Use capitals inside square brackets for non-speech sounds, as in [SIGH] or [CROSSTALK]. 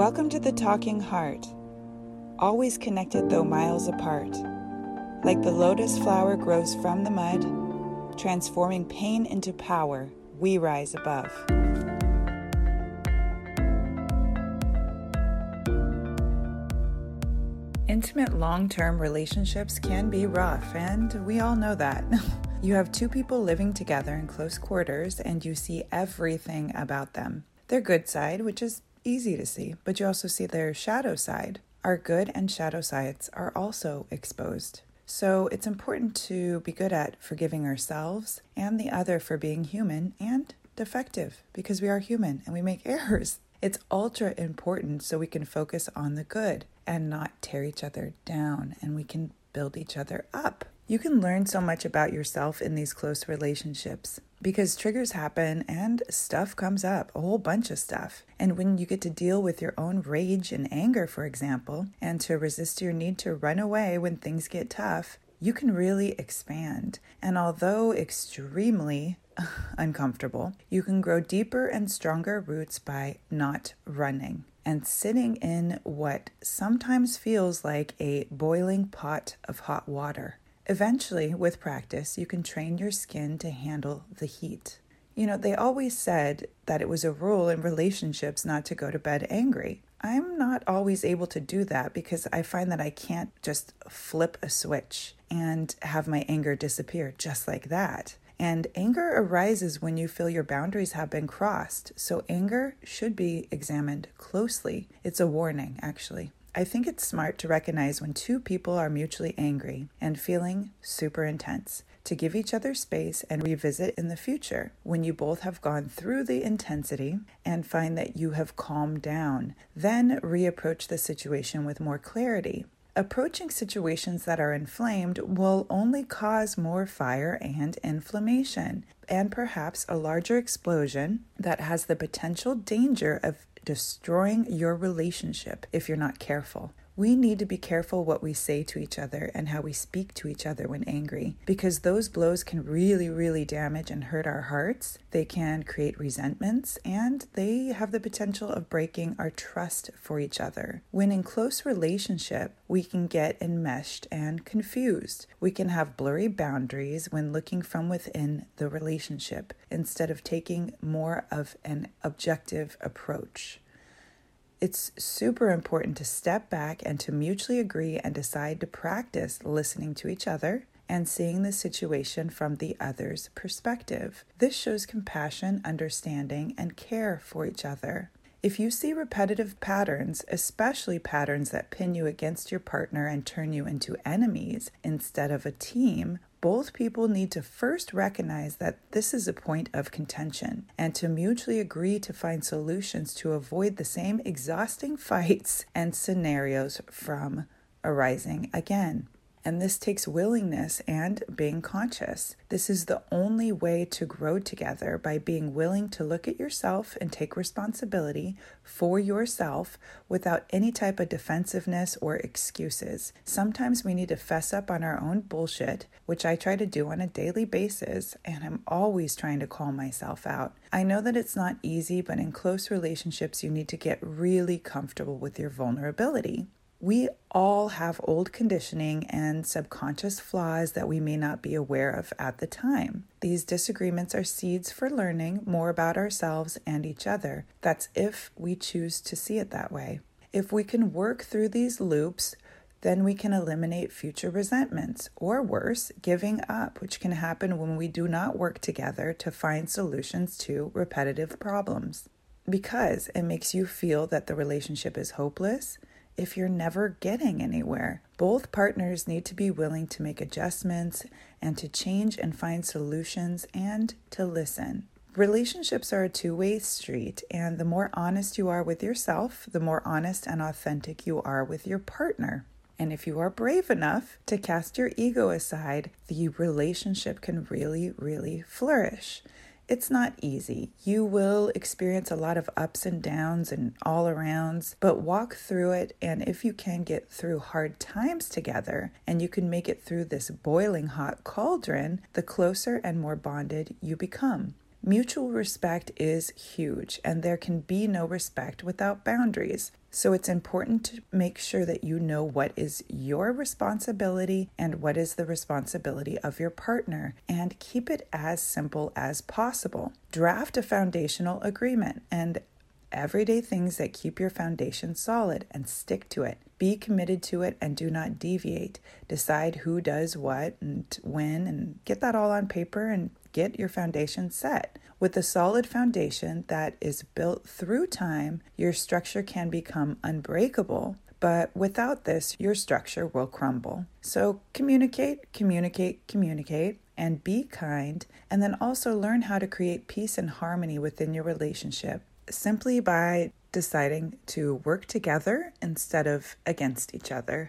Welcome to the Talking Heart, always connected though miles apart. Like the lotus flower grows from the mud, transforming pain into power, we rise above. Intimate long term relationships can be rough, and we all know that. [LAUGHS] you have two people living together in close quarters, and you see everything about them. Their good side, which is easy to see, but you also see their shadow side. Our good and shadow sides are also exposed. So it's important to be good at forgiving ourselves and the other for being human and defective because we are human and we make [LAUGHS] errors. It's ultra important so we can focus on the good and not tear each other down and we can build each other up. You can learn so much about yourself in these close relationships because triggers happen and stuff comes up, a whole bunch of stuff. And when you get to deal with your own rage and anger, for example, and to resist your need to run away when things get tough, you can really expand. And although extremely [LAUGHS] uncomfortable, you can grow deeper and stronger roots by not running and sitting in what sometimes feels like a boiling pot of hot water. Eventually, with practice, you can train your skin to handle the heat. You know, they always said that it was a rule in relationships not to go to bed angry. I'm not always able to do that because I find that I can't just flip a switch and have my anger disappear just like that. And anger arises when you feel your boundaries have been crossed. So, anger should be examined closely. It's a warning, actually. I think it's smart to recognize when two people are mutually angry and feeling super intense, to give each other space and revisit in the future when you both have gone through the intensity and find that you have calmed down. Then reapproach the situation with more clarity. Approaching situations that are inflamed will only cause more fire and inflammation, and perhaps a larger explosion that has the potential danger of destroying your relationship if you're not careful. We need to be careful what we say to each other and how we speak to each other when angry because those blows can really, really damage and hurt our hearts. They can create resentments and they have the potential of breaking our trust for each other. When in close relationship, we can get enmeshed and confused. We can have blurry boundaries when looking from within the relationship instead of taking more of an objective approach. It's super important to step back and to mutually agree and decide to practice listening to each other and seeing the situation from the other's perspective. This shows compassion, understanding, and care for each other. If you see repetitive patterns, especially patterns that pin you against your partner and turn you into enemies instead of a team, both people need to first recognize that this is a point of contention and to mutually agree to find solutions to avoid the same exhausting [LAUGHS] fights and scenarios from arising again. And this takes willingness and being conscious. This is the only way to grow together by being willing to look at yourself and take responsibility for yourself without any type of defensiveness or excuses. Sometimes we need to fess up on our own bullshit, which I try to do on a daily basis, and I'm always trying to call myself out. I know that it's not easy, but in close relationships, you need to get really comfortable with your vulnerability. We all have old conditioning and subconscious flaws that we may not be aware of at the time. These disagreements are seeds for learning more about ourselves and each other. That's if we choose to see it that way. If we can work through these loops, then we can eliminate future resentments, or worse, giving up, which can happen when we do not work together to find solutions to repetitive problems. Because it makes you feel that the relationship is hopeless if you're never getting anywhere. Both partners need to be willing to make adjustments and to change and find solutions and to listen. Relationships are a two way street, and the more honest you are with yourself, the more honest and authentic you are with your partner. And if you are brave enough to cast your ego aside, the relationship can really, really flourish. It's not easy. You will experience a lot of ups and downs and all arounds, but walk through it. And if you can get through hard times together and you can make it through this boiling hot cauldron, the closer and more bonded you become. Mutual respect is huge, and there can be no respect without boundaries. So it's important to make sure that you know what is your responsibility and what is the responsibility of your partner, and keep it as simple as possible. Draft a foundational agreement and everyday things that keep your foundation solid and stick to it. Be committed to it and do not deviate. Decide who does what and when, and get that all on paper and get your foundation set. With a solid foundation that is built through time, your structure can become unbreakable. But without this, your structure will crumble. So communicate, communicate, communicate, and be kind. And then also learn how to create peace and harmony within your relationship simply by deciding to work together instead of against each other.